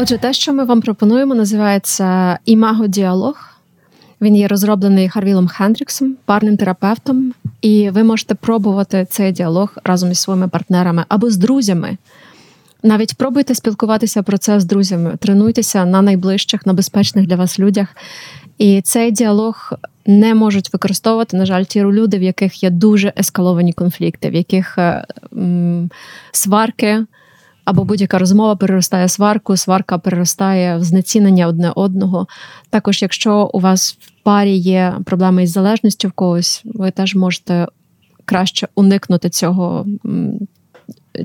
Отже, те, що ми вам пропонуємо, називається імаго-діалог. Він є розроблений Харвілом Хендріксом, парним терапевтом, і ви можете пробувати цей діалог разом із своїми партнерами або з друзями. Навіть пробуйте спілкуватися про це з друзями, тренуйтеся на найближчих, на безпечних для вас людях. І цей діалог не можуть використовувати, на жаль, ті люди, в яких є дуже ескаловані конфлікти, в яких е, м, сварки або будь-яка розмова переростає сварку, сварка переростає в знецінення одне одного. Також, якщо у вас в парі є проблеми із залежністю в когось, ви теж можете краще уникнути цього.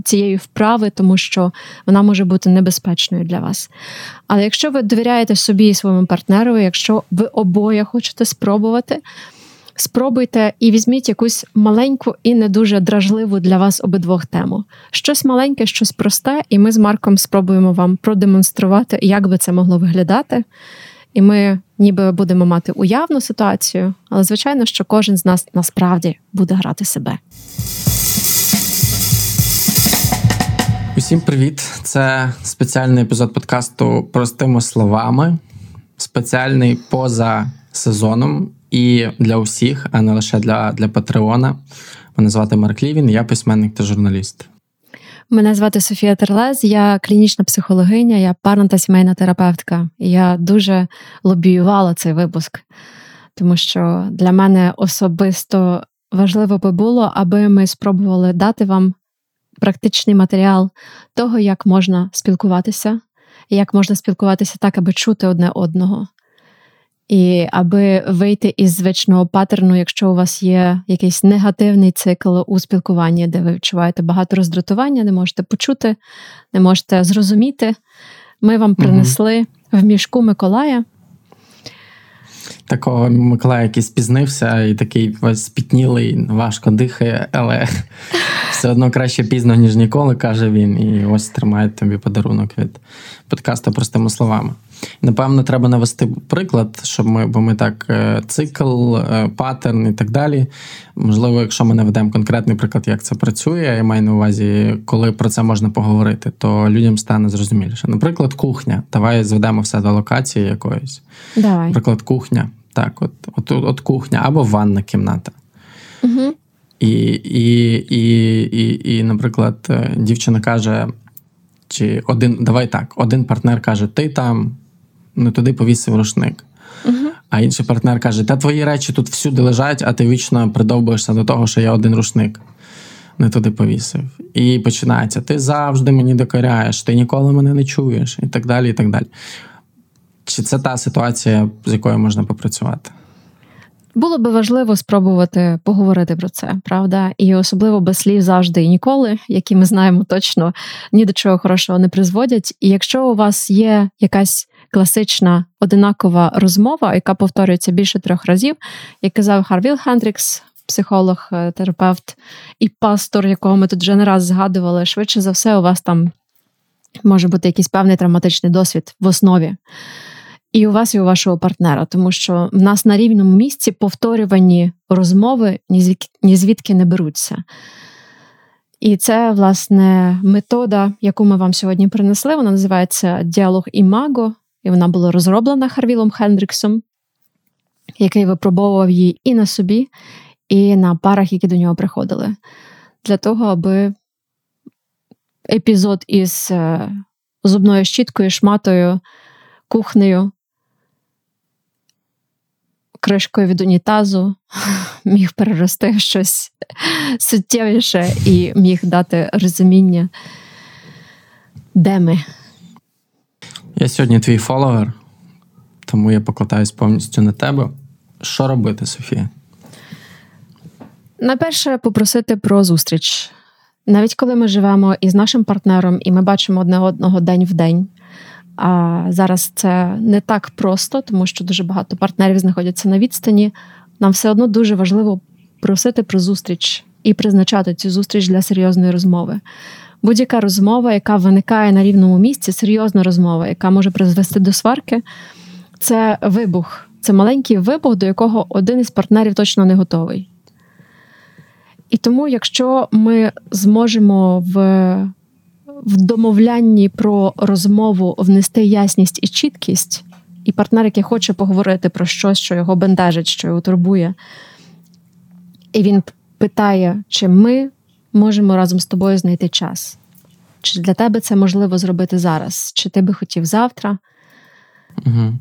Цієї вправи, тому що вона може бути небезпечною для вас. Але якщо ви довіряєте собі і своєму партнеру, якщо ви обоє хочете спробувати, Спробуйте і візьміть якусь маленьку і не дуже дражливу для вас обидвох тему. Щось маленьке, щось просте, і ми з Марком спробуємо вам продемонструвати, як би це могло виглядати. І ми ніби будемо мати уявну ситуацію, але звичайно, що кожен з нас насправді буде грати себе. Усім привіт! Це спеціальний епізод подкасту Простими словами, спеціальний поза сезоном і для усіх, а не лише для для Патреона. Мене звати Марк Лівін, я письменник та журналіст. Мене звати Софія Терлез, я клінічна психологиня, я парна та сімейна терапевтка. Я дуже лобіювала цей випуск, тому що для мене особисто важливо би було, аби ми спробували дати вам практичний матеріал того, як можна спілкуватися, як можна спілкуватися так, аби чути одне одного. І аби вийти із звичного паттерну, якщо у вас є якийсь негативний цикл у спілкуванні, де ви відчуваєте багато роздратування, не можете почути, не можете зрозуміти, ми вам принесли угу. в мішку Миколая. Такого Миколая, який спізнився, і такий весь спітнілий, важко дихає, але все одно краще пізно, ніж ніколи, каже він. І ось тримає тобі подарунок від подкасту простими словами. Напевно, треба навести приклад, щоб ми, бо ми так е, цикл, е, паттерн і так далі. Можливо, якщо ми наведемо конкретний приклад, як це працює, я маю на увазі, коли про це можна поговорити, то людям стане зрозуміліше. Наприклад, кухня. Давай зведемо все до локації якоїсь. Давай. Наприклад, кухня. Так, от от, от кухня або ванна кімната. Угу. І, і, і, і, і, наприклад, е, дівчина каже, чи один, давай так, один партнер каже, ти там не туди повісив рушник. Угу. А інший партнер каже: Та твої речі тут всюди лежать, а ти вічно придовбуєшся до того, що я один рушник не туди повісив. І починається: ти завжди мені докоряєш, ти ніколи мене не чуєш, і так далі. і так далі. Чи це та ситуація, з якою можна попрацювати? Було би важливо спробувати поговорити про це, правда, і особливо без слів завжди і ніколи, які ми знаємо точно ні до чого хорошого не призводять. І якщо у вас є якась класична одинакова розмова, яка повторюється більше трьох разів, як казав Харвіл Хендрікс, психолог, е, терапевт і пастор, якого ми тут вже не раз згадували, швидше за все, у вас там може бути якийсь певний травматичний досвід в основі. І у вас, і у вашого партнера, тому що в нас на рівному місці повторювані розмови ні звідки не беруться. І це, власне, метода, яку ми вам сьогодні принесли. Вона називається діалог імаго і вона була розроблена Харвілом Хендріксом, який випробовував її і на собі, і на парах, які до нього приходили, для того, аби епізод із е, зубною щіткою, шматою, кухнею, кришкою від унітазу міг перерости в щось суттєвіше і міг дати розуміння, де ми. Я сьогодні твій фоловер, тому я покладаюсь повністю на тебе. Що робити, Софія? Найперше, попросити про зустріч. Навіть коли ми живемо із нашим партнером, і ми бачимо одне одного день в день. А зараз це не так просто, тому що дуже багато партнерів знаходяться на відстані. Нам все одно дуже важливо просити про зустріч і призначати цю зустріч для серйозної розмови будь-яка розмова, яка виникає на рівному місці, серйозна розмова, яка може призвести до сварки, це вибух. Це маленький вибух, до якого один із партнерів точно не готовий. І тому, якщо ми зможемо в в домовлянні про розмову внести ясність і чіткість, і партнер, який хоче поговорити про щось, що його бентежить, що його турбує, і він питає, чи ми можемо разом з тобою знайти час. Чи для тебе це можливо зробити зараз? Чи ти би хотів завтра? Угу.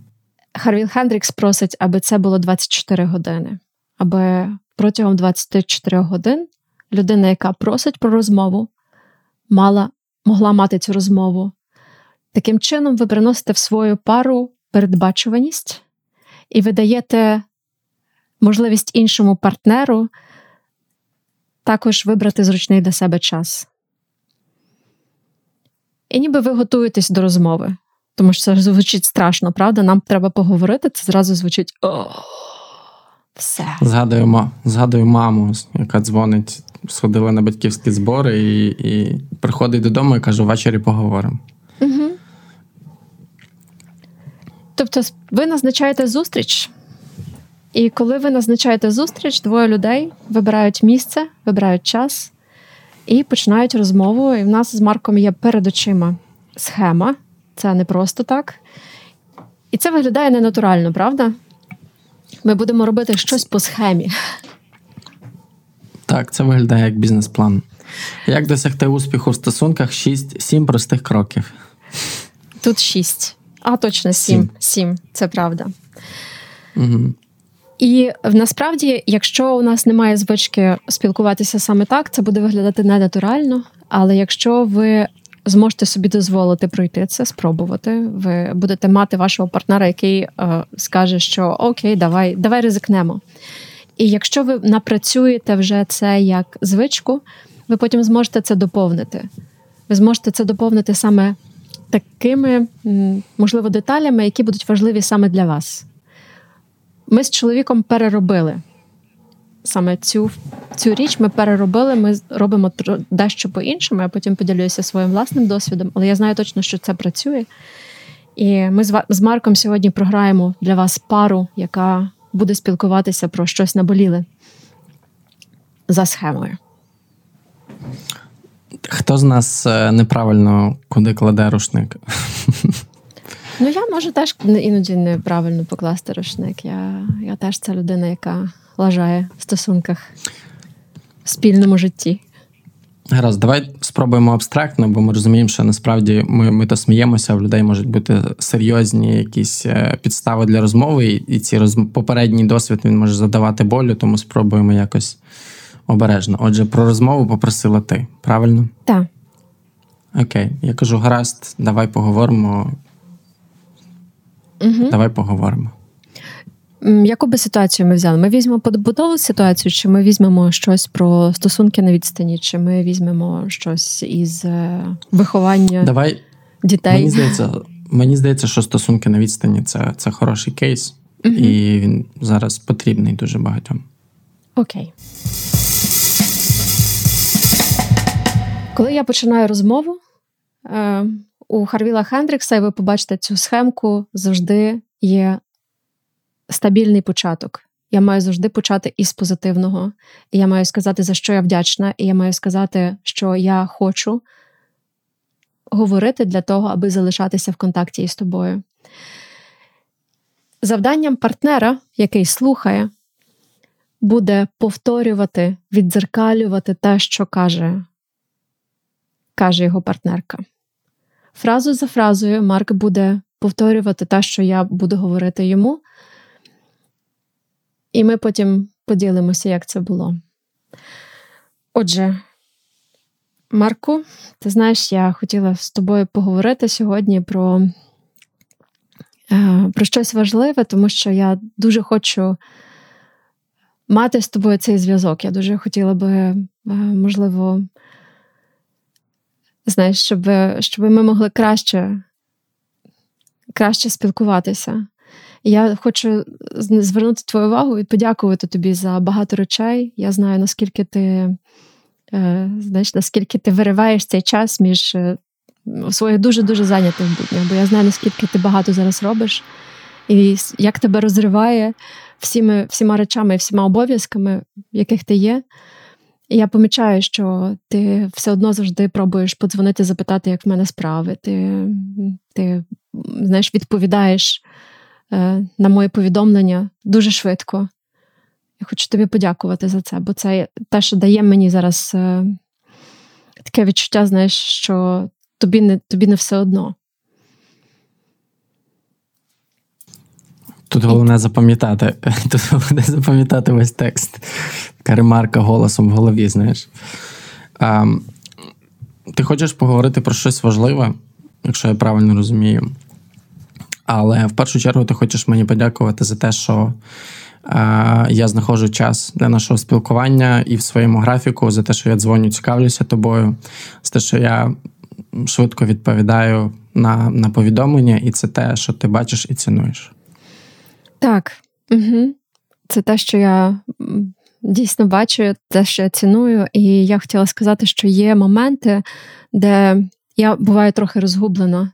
Харвіл Хендрікс просить, аби це було 24 години, аби протягом 24 годин людина, яка просить про розмову, мала, могла мати цю розмову. Таким чином, ви приносите в свою пару передбачуваність і ви даєте можливість іншому партнеру також вибрати зручний для себе час. І ніби ви готуєтесь до розмови, тому що це звучить страшно, правда? Нам треба поговорити, це зразу звучить о, все. Згадую, ма, згадую маму, яка дзвонить, сходила на батьківські збори і і приходить додому і каже: ввечері поговоримо. Угу. Тобто, ви назначаєте зустріч. І коли ви назначаєте зустріч, двоє людей вибирають місце, вибирають час і починають розмову. І в нас з Марком є перед очима схема. Це не просто так. І це виглядає ненатурально, правда? Ми будемо робити щось по схемі. Так, це виглядає як бізнес-план. Як досягти успіху в стосунках 6-7 простих кроків. Тут 6. А, точно, 7. 7. Це правда. Угу. І насправді, якщо у нас немає звички спілкуватися саме так, це буде виглядати ненатурально. Але якщо ви зможете собі дозволити пройти це, спробувати, ви будете мати вашого партнера, який е, скаже, що окей, давай, давай ризикнемо. І якщо ви напрацюєте вже це як звичку, ви потім зможете це доповнити. Ви зможете це доповнити саме такими, можливо, деталями, які будуть важливі саме для вас. Ми з чоловіком переробили саме цю цю річ. Ми переробили, ми робимо дещо по-іншому. Я потім поділюся своїм власним досвідом, але я знаю точно, що це працює. І ми з Марком сьогодні програємо для вас пару, яка буде спілкуватися про щось наболіле за схемою. Хто з нас е, неправильно куди кладе рушник? Ну, я можу теж іноді неправильно покласти рушник. Я я теж ця людина, яка лажає в стосунках в спільному житті. Гаразд, давай спробуємо абстрактно, бо ми розуміємо, що насправді ми ми то сміємося, в людей можуть бути серйозні якісь е, підстави для розмови, і ці роз... попередній досвід він може задавати болю, тому спробуємо якось обережно. Отже, про розмову попросила ти, правильно? Так. Окей, я кажу: гаразд, давай поговоримо. Угу. Давай поговоримо. Яку би ситуацію ми взяли? Ми візьмемо побутову ситуацію, чи ми візьмемо щось про стосунки на відстані, чи ми візьмемо щось із е, виховання Давай. дітей? Мені здається, мені здається, що стосунки на відстані це це хороший кейс, угу. і він зараз потрібний дуже багатьом. Окей. Коли я починаю розмову е, у Харвіла Хендрікса, і ви побачите цю схемку, завжди є стабільний початок. Я маю завжди почати із позитивного. І я маю сказати, за що я вдячна, і я маю сказати, що я хочу говорити для того, аби залишатися в контакті із тобою. Завданням партнера, який слухає, буде повторювати, віддзеркалювати те, що каже, каже його партнерка. Фразу за фразою Марк буде повторювати те, що я буду говорити йому, і ми потім поділимося, як це було. Отже, Марку, ти знаєш, я хотіла з тобою поговорити сьогодні про е, про щось важливе, тому що я дуже хочу мати з тобою цей зв'язок. Я дуже хотіла би, е, можливо, знаєш, щоб щоб ми могли краще, краще спілкуватися. Я хочу звернути твою увагу і подякувати тобі за багато речей. Я знаю, наскільки ти е, знаєш, наскільки ти вириваєш цей час між е, своїх дуже-дуже зайнятих буднях, бо я знаю, наскільки ти багато зараз робиш, і як тебе розриває всіми всіма речами і всіма обов'язками, в яких ти є. Я помічаю, що ти все одно завжди пробуєш подзвонити, запитати, як в мене справи. Ти ти знаєш, відповідаєш е, на мої повідомлення дуже швидко. Я хочу тобі подякувати за це, бо це те, що дає мені зараз е, таке відчуття, знаєш, що тобі не, тобі не все одно. Тут головне запам'ятати. Тут головне запам'ятати весь текст. Така ремарка голосом в голові, знаєш. А, Ти хочеш поговорити про щось важливе, якщо я правильно розумію. Але в першу чергу ти хочеш мені подякувати за те, що а, я знаходжу час для нашого спілкування і в своєму графіку, за те, що я дзвоню, цікавлюся тобою, за те, що я швидко відповідаю на, на повідомлення, і це те, що ти бачиш і цінуєш. Так, угу. це те, що я дійсно бачу, те, що я ціную. І я хотіла сказати, що є моменти, де я буваю трохи розгублена.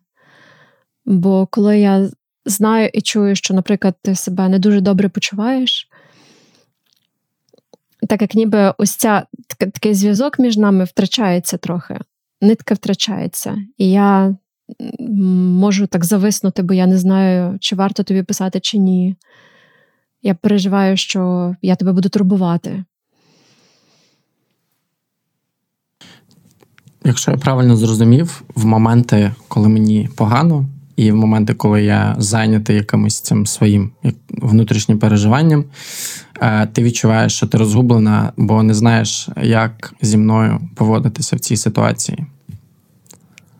Бо коли я знаю і чую, що, наприклад, ти себе не дуже добре почуваєш, так як ніби ось ця такий зв'язок між нами втрачається трохи, нитка втрачається. І я можу так зависнути, бо я не знаю, чи варто тобі писати, чи ні. Я переживаю, що я тебе буду турбувати. Якщо я правильно зрозумів, в моменти, коли мені погано, і в моменти, коли я зайнятий якимось цим своїм внутрішнім переживанням, е, ти відчуваєш, що ти розгублена, бо не знаєш, як зі мною поводитися в цій ситуації.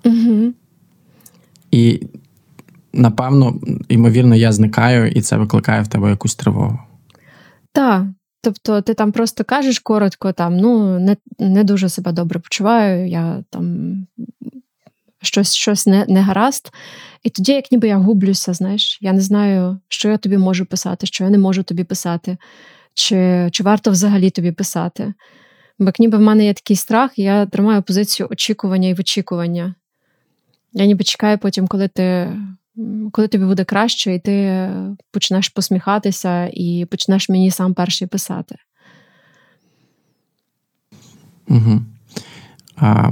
Угу. І напевно, ймовірно, я зникаю, і це викликає в тебе якусь тривогу. Так. Тобто ти там просто кажеш коротко, там, ну, не не дуже себе добре почуваю, я там щось щось не не гаразд. І тоді, як ніби я гублюся, знаєш, я не знаю, що я тобі можу писати, що я не можу тобі писати, чи чи варто взагалі тобі писати. Бо як ніби в мене є такий страх, я тримаю позицію очікування і вичікування. Я ніби чекаю потім, коли ти. Коли тобі буде краще, і ти почнеш посміхатися і почнеш мені сам перший писати. Угу. А,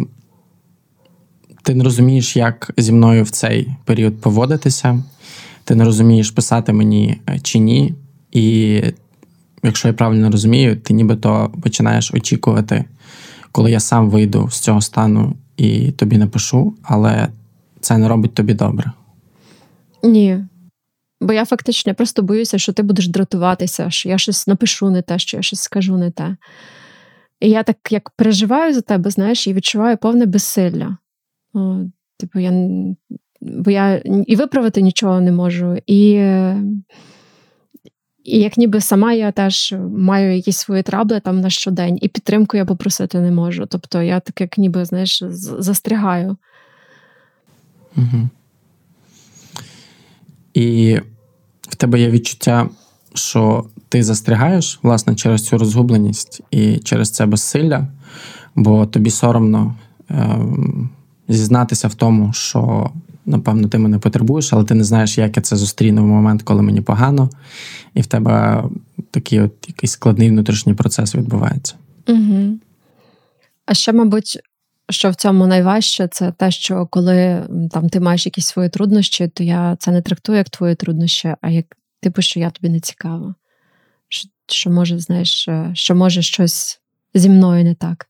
Ти не розумієш, як зі мною в цей період поводитися. Ти не розумієш, писати мені е, чи ні. І якщо я правильно розумію, ти нібито починаєш очікувати, коли я сам вийду з цього стану і тобі напишу, але це не робить тобі добре. Ні. Бо я фактично просто боюся, що ти будеш дратуватися, що я щось напишу не те, що я щось скажу не те. І я так як переживаю за тебе, знаєш, і відчуваю повне безсилля. О, Типу, я бо я і виправити нічого не можу, і і як ніби сама я теж маю якісь свої трабли там на щодень, і підтримку я попросити не можу. Тобто я так як ніби знаєш, застрягаю. Угу. І в тебе є відчуття, що ти застрягаєш власне через цю розгубленість і через це безсилля, бо тобі соромно е, зізнатися в тому, що, напевно, ти мене потребуєш, але ти не знаєш, як я це зустріну в момент, коли мені погано, і в тебе такий от якийсь складний внутрішній процес відбувається. Угу. А ще, мабуть, що в цьому найважче, це те, що коли там ти маєш якісь свої труднощі, то я це не трактую як твої труднощі, а як типу, що я тобі не цікава. Що, що може, знаєш, е, що може щось зі мною не так,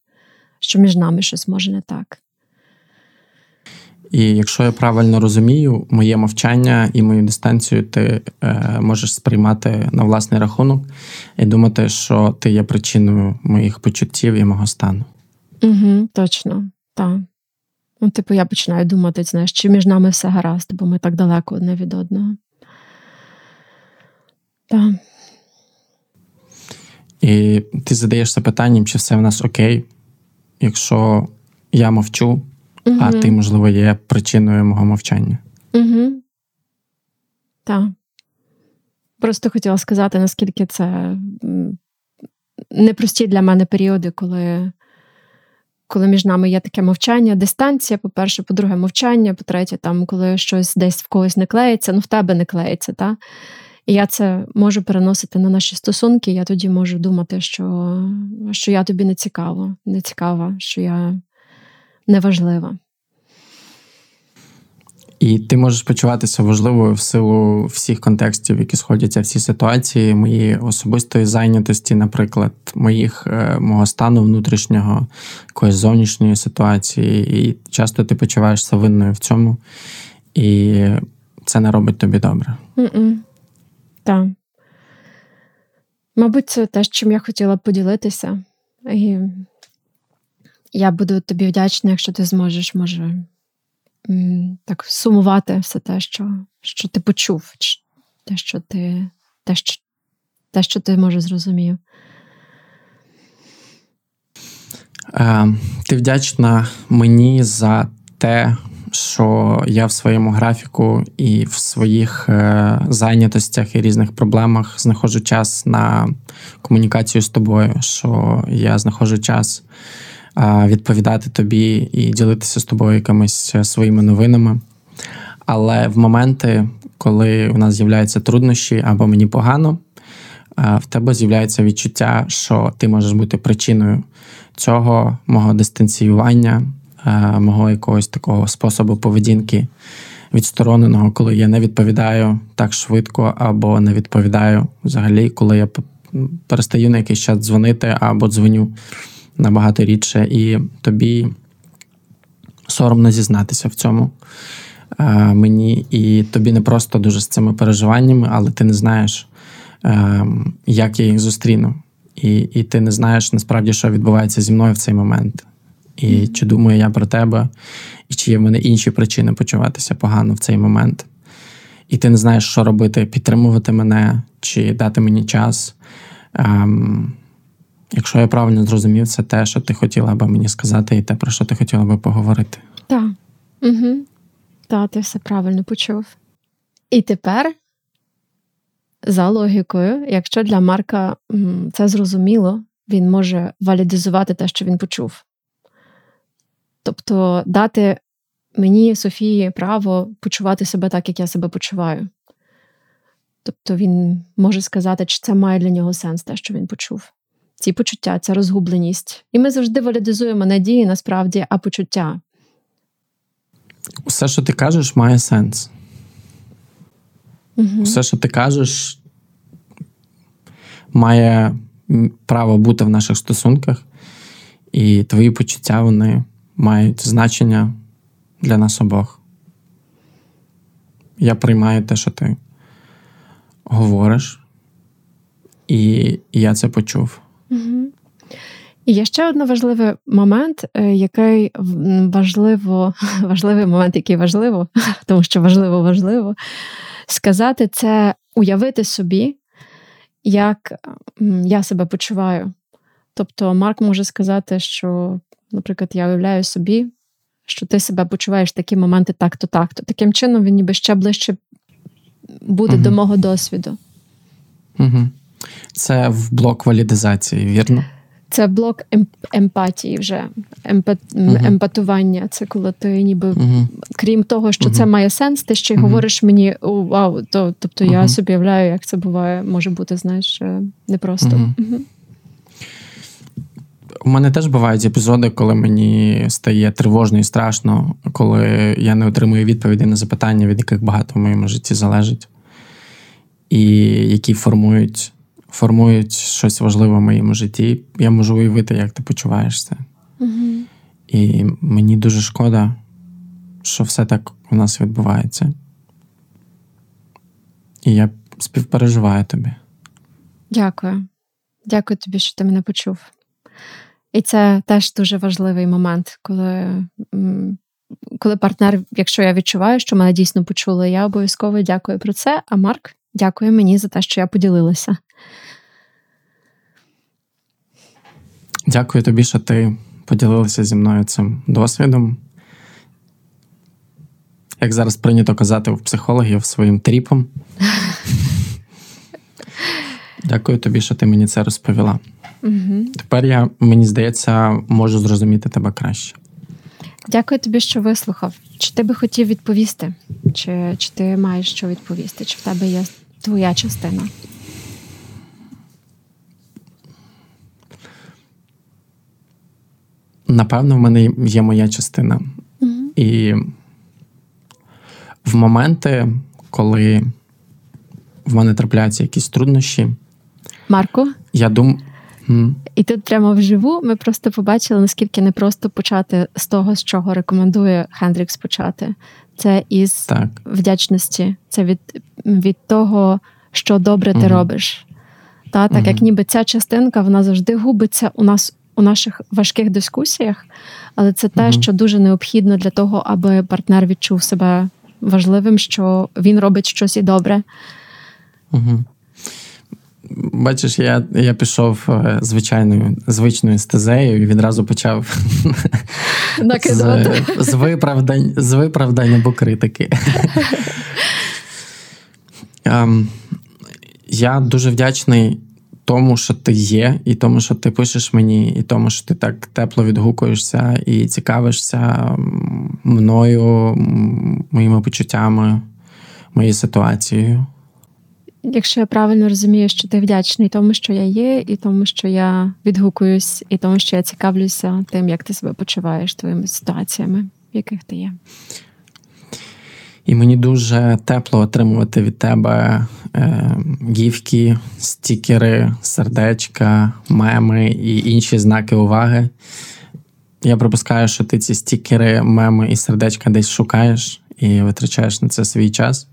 що між нами щось може не так. І якщо я правильно розумію, моє мовчання і мою дистанцію ти е, можеш сприймати на власний рахунок і думати, що ти є причиною моїх почуттів і мого стану. Угу, Точно, так. Ну, типу, я починаю думати, знаєш, чи між нами все гаразд, бо ми так далеко одне від одного. Так. І ти задаєшся питанням, чи все в нас окей, якщо я мовчу, угу. а ти, можливо, є причиною мого мовчання. Угу. Так. Просто хотіла сказати, наскільки це непрості для мене періоди, коли коли між нами є таке мовчання, дистанція, по-перше, по-друге, мовчання, по-третє, там, коли щось десь в когось не клеїться, ну в тебе не клеїться, та? І я це можу переносити на наші стосунки. Я тоді можу думати, що що я тобі не цікава, не цікава, що я неважлива. І ти можеш почуватися важливою в силу всіх контекстів, які сходяться в цій ситуації, моєї особистої зайнятості, наприклад, моїх е, мого стану внутрішнього, якоїсь зовнішньої ситуації. І часто ти почуваєшся винною в цьому, і це не робить тобі добре. Так. Мабуть, це те, чим я хотіла поділитися. І я буду тобі вдячна, якщо ти зможеш, може так сумувати все те, що що ти почув, те, що ти те, що, те, що ти може зрозумів. Е, ти вдячна мені за те, що я в своєму графіку і в своїх е, зайнятостях і різних проблемах знаходжу час на комунікацію з тобою, що я знаходжу час відповідати тобі і ділитися з тобою якимись е, своїми новинами. Але в моменти, коли у нас з'являються труднощі або мені погано, в тебе з'являється відчуття, що ти можеш бути причиною цього мого дистанціювання, мого якогось такого способу поведінки відстороненого, коли я не відповідаю так швидко, або не відповідаю взагалі, коли я перестаю на якийсь час дзвонити або дзвоню набагато рідше, і тобі соромно зізнатися в цьому мені. І тобі не просто дуже з цими переживаннями, але ти не знаєш, як я їх зустріну. І і ти не знаєш насправді, що відбувається зі мною в цей момент. І чи думаю я про тебе, і чи є в мене інші причини почуватися погано в цей момент. І ти не знаєш, що робити, підтримувати мене чи дати мені час. Ем, Якщо я правильно зрозумів, це те, що ти хотіла би мені сказати, і те, про що ти хотіла би поговорити. Так. Угу. Так, ти все правильно почув. І тепер, за логікою, якщо для Марка це зрозуміло, він може валідизувати те, що він почув. Тобто дати мені, Софії, право почувати себе так, як я себе почуваю. Тобто він може сказати, чи це має для нього сенс, те, що він почув ці почуття, ця розгубленість. І ми завжди валідизуємо надії насправді, а почуття. Все, що ти кажеш, має сенс. Угу. Все, що ти кажеш, має право бути в наших стосунках, і твої почуття вони мають значення для нас обох. Я приймаю те, що ти говориш, і я це почув. Угу. І є ще один важливий момент, е, який важливо, важливий момент, який важливо, тому що важливо, важливо сказати це, уявити собі, як я себе почуваю. Тобто, Марк може сказати, що, наприклад, я уявляю собі, що ти себе почуваєш в такі моменти так-то, так-то. Таким чином, він ніби ще ближче буде угу. до мого досвіду. Угу. Це в блок валідизації, вірно? Це блок емпатії вже, емпат... uh емпатування. Це коли ти ніби, uh крім того, що uh це має сенс, ти ще й говориш мені вау, то, тобто я собі уявляю, як це буває, може бути, знаєш, е, непросто. У мене теж бувають епізоди, коли мені стає тривожно і страшно, коли я не отримую відповіді на запитання, від яких багато в моєму житті залежить, і які формують формують щось важливе в моєму житті, я можу уявити, як ти почуваєшся. Угу. І мені дуже шкода, що все так у нас відбувається. І я співпереживаю тобі. Дякую. Дякую тобі, що ти мене почув. І це теж дуже важливий момент, коли коли партнер, якщо я відчуваю, що мене дійсно почули, я обов'язково дякую про це. А Марк дякує мені за те, що я поділилася. Дякую тобі, що ти поділилася зі мною цим досвідом. Як зараз прийнято казати у психологів своїм тріпом. Дякую тобі, що ти мені це розповіла. Угу. Тепер я, мені здається, можу зрозуміти тебе краще. Дякую тобі, що вислухав. Чи ти би хотів відповісти? Чи чи ти маєш що відповісти? Чи в тебе є твоя частина? Напевно, в мене є моя частина. Mm-hmm. І в моменти, коли в мене трапляються якісь труднощі. Марко? Я думаю. І тут прямо вживу ми просто побачили, наскільки не просто почати з того, з чого рекомендує Хендрікс почати. Це із так. вдячності, це від від того, що добре ти угу. робиш. Та, Так угу. як ніби ця частинка вона завжди губиться у нас у наших важких дискусіях, але це те, угу. що дуже необхідно для того, аби партнер відчув себе важливим, що він робить щось і добре. Угу. Бачиш, я я пішов е, звичайною звичною стезею і відразу почав з, з виправдань з виправдань або критики. um, я дуже вдячний тому, що ти є, і тому, що ти пишеш мені, і тому, що ти так тепло відгукуєшся і цікавишся мною, моїми почуттями, моєю ситуацією. Якщо я правильно розумію, що ти вдячний тому, що я є, і тому, що я відгукуюсь, і тому, що я цікавлюся тим, як ти себе почуваєш твоїми ситуаціями, в яких ти є. І мені дуже тепло отримувати від тебе е, гівки, стікери, сердечка, меми і інші знаки уваги. Я припускаю, що ти ці стікери, меми і сердечка десь шукаєш і витрачаєш на це свій час.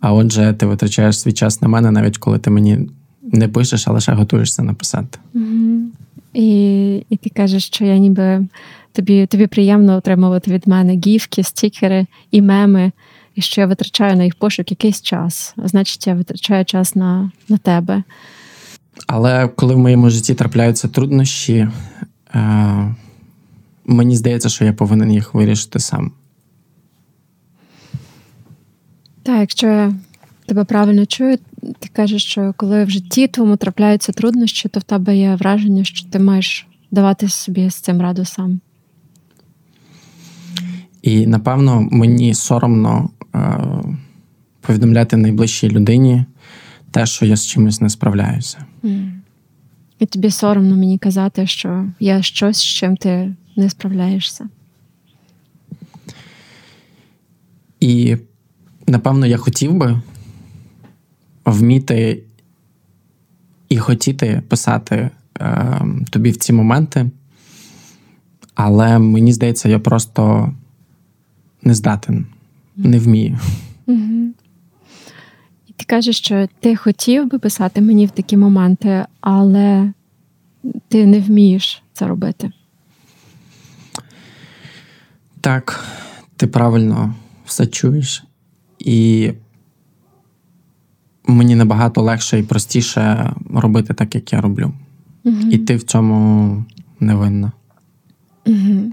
А отже, ти витрачаєш свій час на мене, навіть коли ти мені не пишеш, а лише готуєшся написати. Mm-hmm. І і ти кажеш, що я ніби тобі тобі приємно отримувати від мене гіфки, стікери і меми, і що я витрачаю на їх пошук якийсь час. Значить, я витрачаю час на, на тебе. Але коли в моєму житті трапляються труднощі, е, мені здається, що я повинен їх вирішити сам. Так, якщо я тебе правильно чую, ти кажеш, що коли в житті твоєму трапляються труднощі, то в тебе є враження, що ти маєш давати собі з цим раду сам. І напевно мені соромно е, повідомляти найближчій людині те, що я з чимось не справляюся. Mm. І тобі соромно мені казати, що є щось, з чим ти не справляєшся. І напевно, я хотів би вміти і хотіти писати е, тобі в ці моменти, але мені здається, я просто не здатен, не вмію. І ти кажеш, що ти хотів би писати мені в такі моменти, але ти не вмієш це робити. Так, ти правильно все чуєш. І мені набагато легше і простіше робити так, як я роблю. Угу. І ти в цьому не винна. Угу.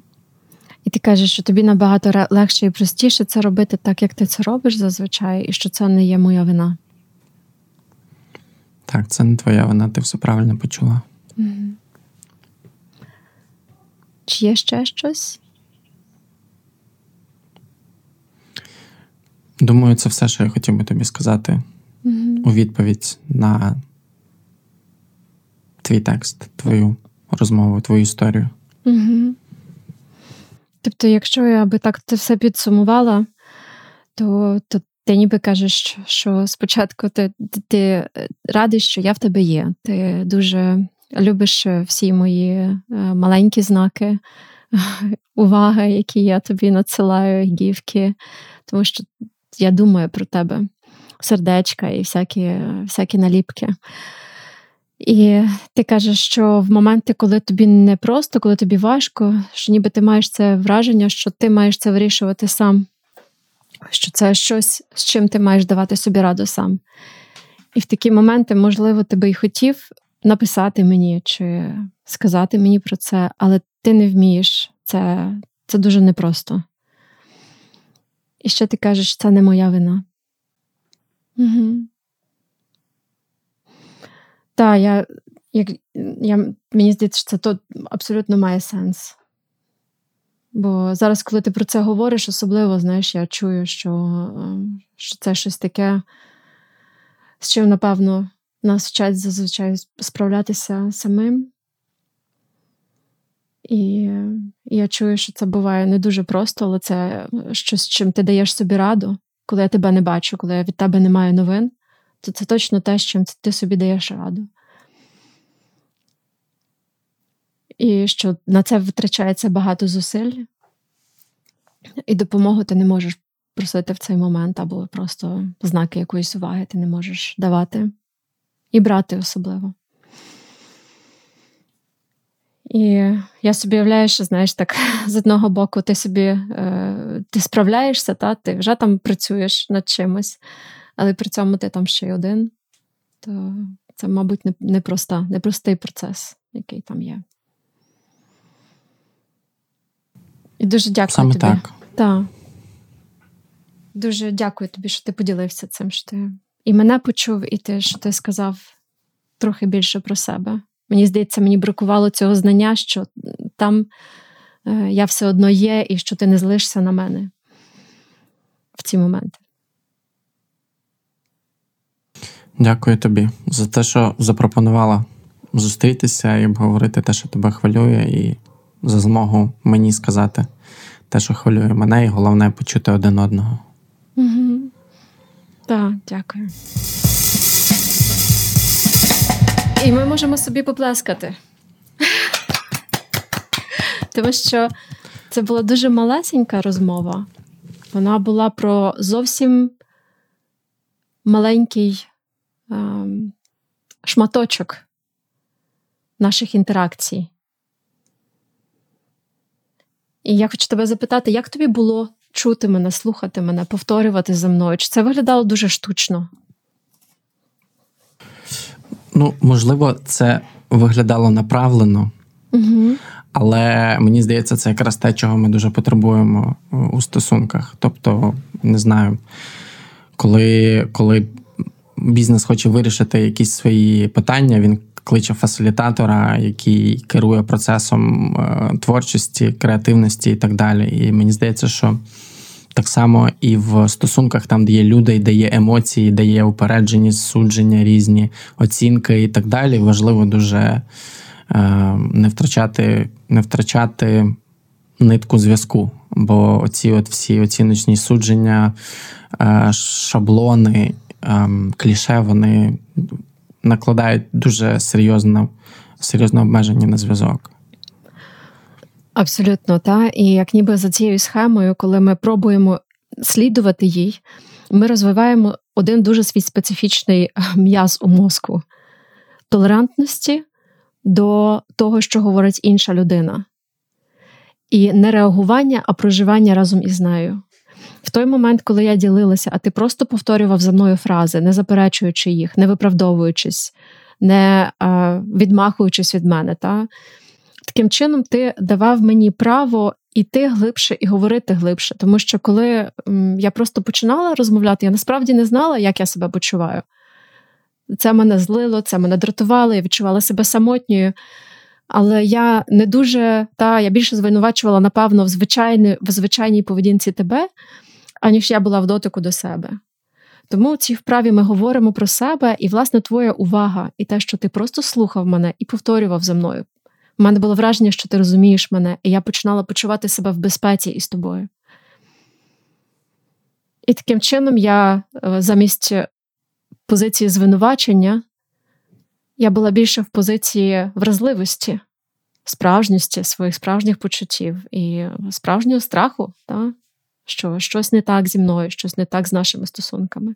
І ти кажеш, що тобі набагато легше і простіше це робити так, як ти це робиш зазвичай, і що це не є моя вина. Так, це не твоя вина, ти все правильно почула. Угу. Чи є ще щось? Думаю, це все, що я хотів би тобі сказати mm-hmm. у відповідь на твій текст, твою розмову, твою історію. Mm-hmm. Тобто, якщо я би так це все підсумувала, то то ти ніби кажеш, що спочатку ти, ти радий, що я в тебе є. Ти дуже любиш всі мої е, маленькі знаки уваги, які я тобі надсилаю, гівки, тому що я думаю про тебе, сердечка і всякі, всякі наліпки. І ти кажеш, що в моменти, коли тобі не просто, коли тобі важко, що ніби ти маєш це враження, що ти маєш це вирішувати сам, що це щось, з чим ти маєш давати собі раду сам. І в такі моменти, можливо, ти би й хотів написати мені чи сказати мені про це, але ти не вмієш. Це, Це дуже непросто. І ще ти кажеш, це не моя вина. Угу. Так, я, як, я, мені здається, що це то абсолютно має сенс. Бо зараз, коли ти про це говориш, особливо, знаєш, я чую, що що це щось таке, з чим, напевно, нас вчать зазвичай справлятися самим. І я чую, що це буває не дуже просто, але це щось, чим ти даєш собі раду, коли я тебе не бачу, коли я від тебе не маю новин, то це точно те, з чим ти собі даєш раду. І що на це витрачається багато зусиль, і допомогу ти не можеш просити в цей момент, або просто знаки якоїсь уваги ти не можеш давати і брати особливо. І я собі уявляю, що знаєш, так з одного боку ти собі е, ти справляєшся, та ти вже там працюєш над чимось, але при цьому ти там ще й один. То це, мабуть, непроста, непростий процес, який там є. І дуже дякую Саме тобі. так. Так. Дуже дякую тобі, що ти поділився цим. що ти І мене почув, і ти, що ти сказав трохи більше про себе. Мені здається, мені бракувало цього знання, що там е, я все одно є, і що ти не залишишся на мене в ці моменти. Дякую тобі за те, що запропонувала зустрітися і обговорити те, що тебе хвилює, і за змогу мені сказати те, що хвилює мене, і головне почути один одного. Угу. Так, дякую. І ми можемо собі поплескати. Тому що це була дуже малесенька розмова. Вона була про зовсім маленький ем, шматочок наших інтеракцій. І я хочу тебе запитати, як тобі було чути мене, слухати мене, повторювати за мною? Чи це виглядало дуже штучно? Ну, можливо, це виглядало направлено, Угу. але мені здається, це якраз те, чого ми дуже потребуємо е, у стосунках. Тобто, не знаю, коли, коли бізнес хоче вирішити якісь свої питання, він кличе фасилітатора, який керує процесом е, творчості, креативності і так далі. І мені здається, що так само і в стосунках, там, де є люди, де є емоції, де є упередженість, судження, різні оцінки і так далі. Важливо дуже е, не втрачати, не втрачати нитку зв'язку. Бо оці от всі оціночні судження, е, шаблони, е, кліше, вони накладають дуже серйозне, серйозне обмеження на зв'язок. Абсолютно, та. І як ніби за цією схемою, коли ми пробуємо слідувати їй, ми розвиваємо один дуже свій специфічний е, м'яз у мозку толерантності до того, що говорить інша людина. І не реагування, а проживання разом із нею. В той момент, коли я ділилася, а ти просто повторював за мною фрази, не заперечуючи їх, не виправдовуючись, не а, відмахуючись від мене. Та? Таким чином, ти давав мені право іти глибше і говорити глибше. Тому що коли я просто починала розмовляти, я насправді не знала, як я себе почуваю. Це мене злило, це мене дратувало, я відчувала себе самотньою. Але я не дуже, та я більше звинувачувала, напевно, в звичайній, в звичайній поведінці тебе, аніж я була в дотику до себе. Тому в цій вправі ми говоримо про себе, і, власне, твоя увага і те, що ти просто слухав мене і повторював за мною. У мене було враження, що ти розумієш мене, і я починала почувати себе в безпеці із тобою. І таким чином я е, замість позиції звинувачення я була більше в позиції вразливості, справжності своїх справжніх почуттів і справжнього страху, та? що щось не так зі мною, щось не так з нашими стосунками.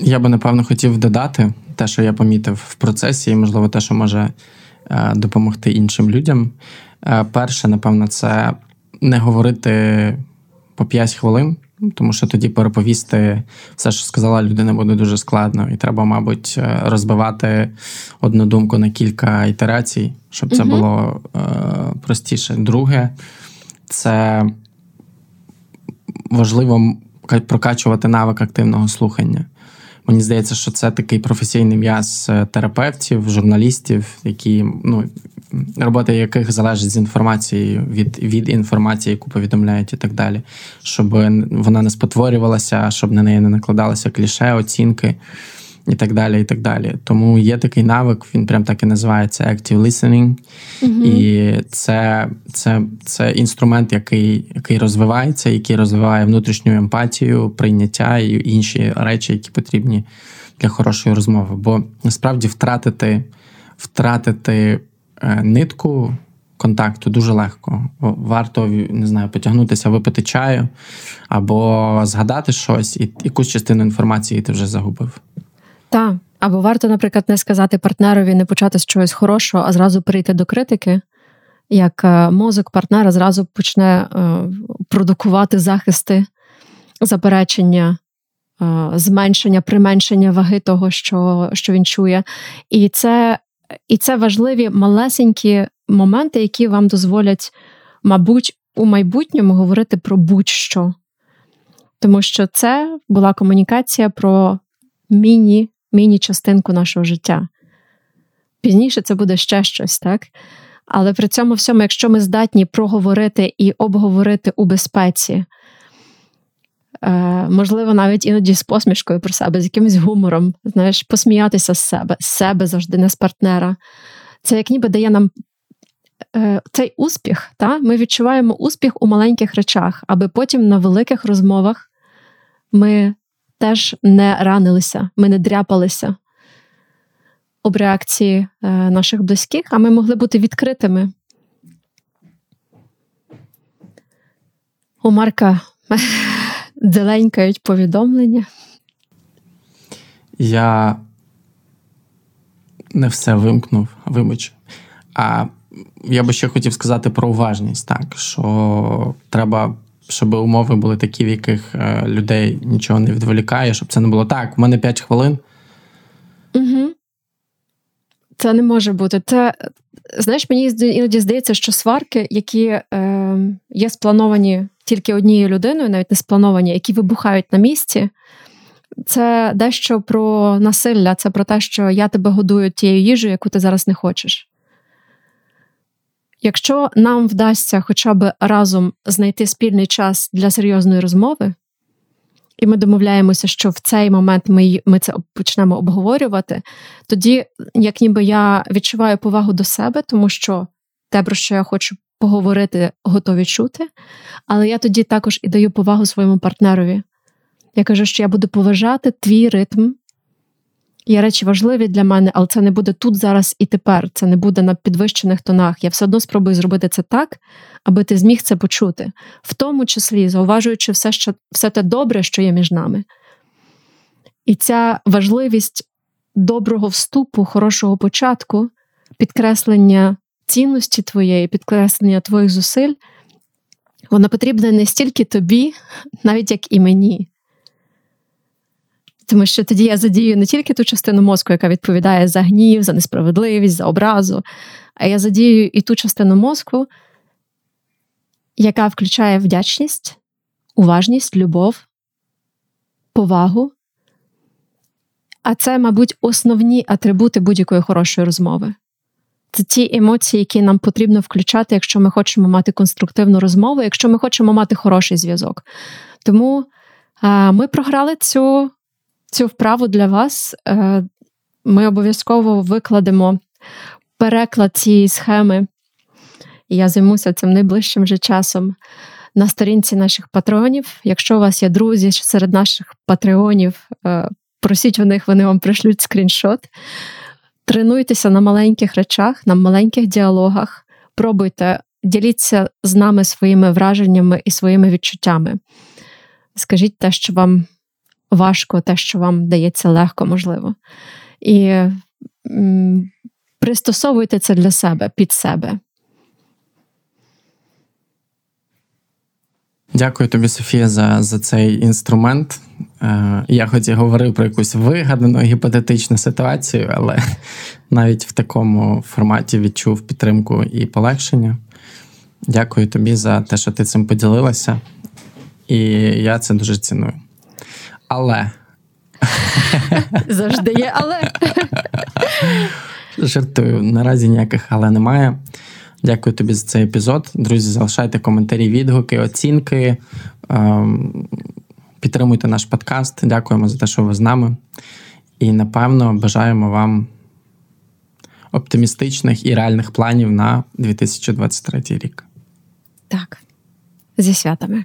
Я би напевно хотів додати те, що я помітив в процесі, і, можливо, те, що може е, допомогти іншим людям. Е, перше, напевно, це не говорити по 5 хвилин, тому що тоді переповісти все, що сказала людина, буде дуже складно, і треба, мабуть, е, розбивати одну думку на кілька ітерацій, щоб це було простіше. Друге, це важливо прокачувати навик активного слухання. Мені здається, що це такий професійний м'яз терапевтів, журналістів, які ну, робота яких залежить з інформацією від від інформації, яку повідомляють, і так далі, щоб вона не спотворювалася, щоб на неї не накладалися кліше, оцінки і так далі. і так далі. Тому є такий навик, він прям так і називається Active Listening. mm І це це, це інструмент, який який розвивається, який розвиває внутрішню емпатію, прийняття і інші речі, які потрібні для хорошої розмови. Бо насправді втратити, втратити е, нитку. Контакту дуже легко. Варто не знаю, потягнутися, випити чаю або згадати щось, і якусь частину інформації ти вже загубив. Так. Або варто, наприклад, не сказати партнерові, не почати з чогось хорошого, а зразу перейти до критики, як е, мозок партнера зразу почне е, продукувати захисти, заперечення, е, зменшення, применшення ваги того, що що він чує. І це, І це важливі малесенькі моменти, які вам дозволять, мабуть, у майбутньому говорити про будь-що. Тому що це була комунікація про міні міні-частинку нашого життя. Пізніше це буде ще щось, так? Але при цьому всьому, якщо ми здатні проговорити і обговорити у безпеці, е, можливо, навіть іноді з посмішкою про себе, з якимось гумором, знаєш, посміятися з себе, з себе завжди, не з партнера. Це як ніби дає нам е, цей успіх. Та? Ми відчуваємо успіх у маленьких речах, аби потім на великих розмовах ми теж не ранилися, ми не дряпалися об реакції е, наших близьких, а ми могли бути відкритими. У Марка дзеленькають повідомлення. Я не все вимкнув, вибач. А я би ще хотів сказати про уважність, так, що треба щоб умови були такі, в яких е, людей нічого не відволікає, щоб це не було так. У мене 5 хвилин. Угу. Це не може бути. Це, знаєш, мені іноді здається, що сварки, які е, є сплановані тільки однією людиною, навіть не сплановані, які вибухають на місці. Це дещо про насилля, це про те, що я тебе годую тією їжею, яку ти зараз не хочеш. Якщо нам вдасться хоча б разом знайти спільний час для серйозної розмови, і ми домовляємося, що в цей момент ми ми це почнемо обговорювати, тоді, як ніби я відчуваю повагу до себе, тому що те, про що я хочу поговорити, готові чути, але я тоді також і даю повагу своєму партнерові. Я кажу, що я буду поважати твій ритм, Є речі важливі для мене, але це не буде тут, зараз і тепер. Це не буде на підвищених тонах. Я все одно спробую зробити це так, аби ти зміг це почути, в тому числі зауважуючи все, що, все те добре, що є між нами. І ця важливість доброго вступу, хорошого початку, підкреслення цінності твоєї, підкреслення твоїх зусиль, вона потрібна не стільки тобі, навіть як і мені. Тому що тоді я задію не тільки ту частину мозку, яка відповідає за гнів, за несправедливість, за образу, а я задію і ту частину мозку, яка включає вдячність, уважність, любов, повагу. А це, мабуть, основні атрибути будь-якої хорошої розмови. Це ті емоції, які нам потрібно включати, якщо ми хочемо мати конструктивну розмову, якщо ми хочемо мати хороший зв'язок. Тому а, ми програли цю цю вправу для вас. Е, ми обов'язково викладемо переклад цієї схеми, і я займуся цим найближчим же часом на сторінці наших патронів. Якщо у вас є друзі серед наших патреонів, е, просіть у них, вони вам пришлють скріншот. Тренуйтеся на маленьких речах, на маленьких діалогах, пробуйте, діліться з нами своїми враженнями і своїми відчуттями. Скажіть те, що вам важко, те, що вам дається легко, можливо. І м, пристосовуйте це для себе, під себе. Дякую тобі, Софія, за за цей інструмент. Е, Я хоч і говорив про якусь вигадану гіпотетичну ситуацію, але навіть в такому форматі відчув підтримку і полегшення. Дякую тобі за те, що ти цим поділилася, і я це дуже ціную. Але. Завжди є, але. Жартую. Наразі ніяких але немає. Дякую тобі за цей епізод. Друзі, залишайте коментарі, відгуки, оцінки. Ем, підтримуйте наш подкаст. Дякуємо за те, що ви з нами. І напевно бажаємо вам оптимістичних і реальних планів на 2023 рік. Так, зі святами.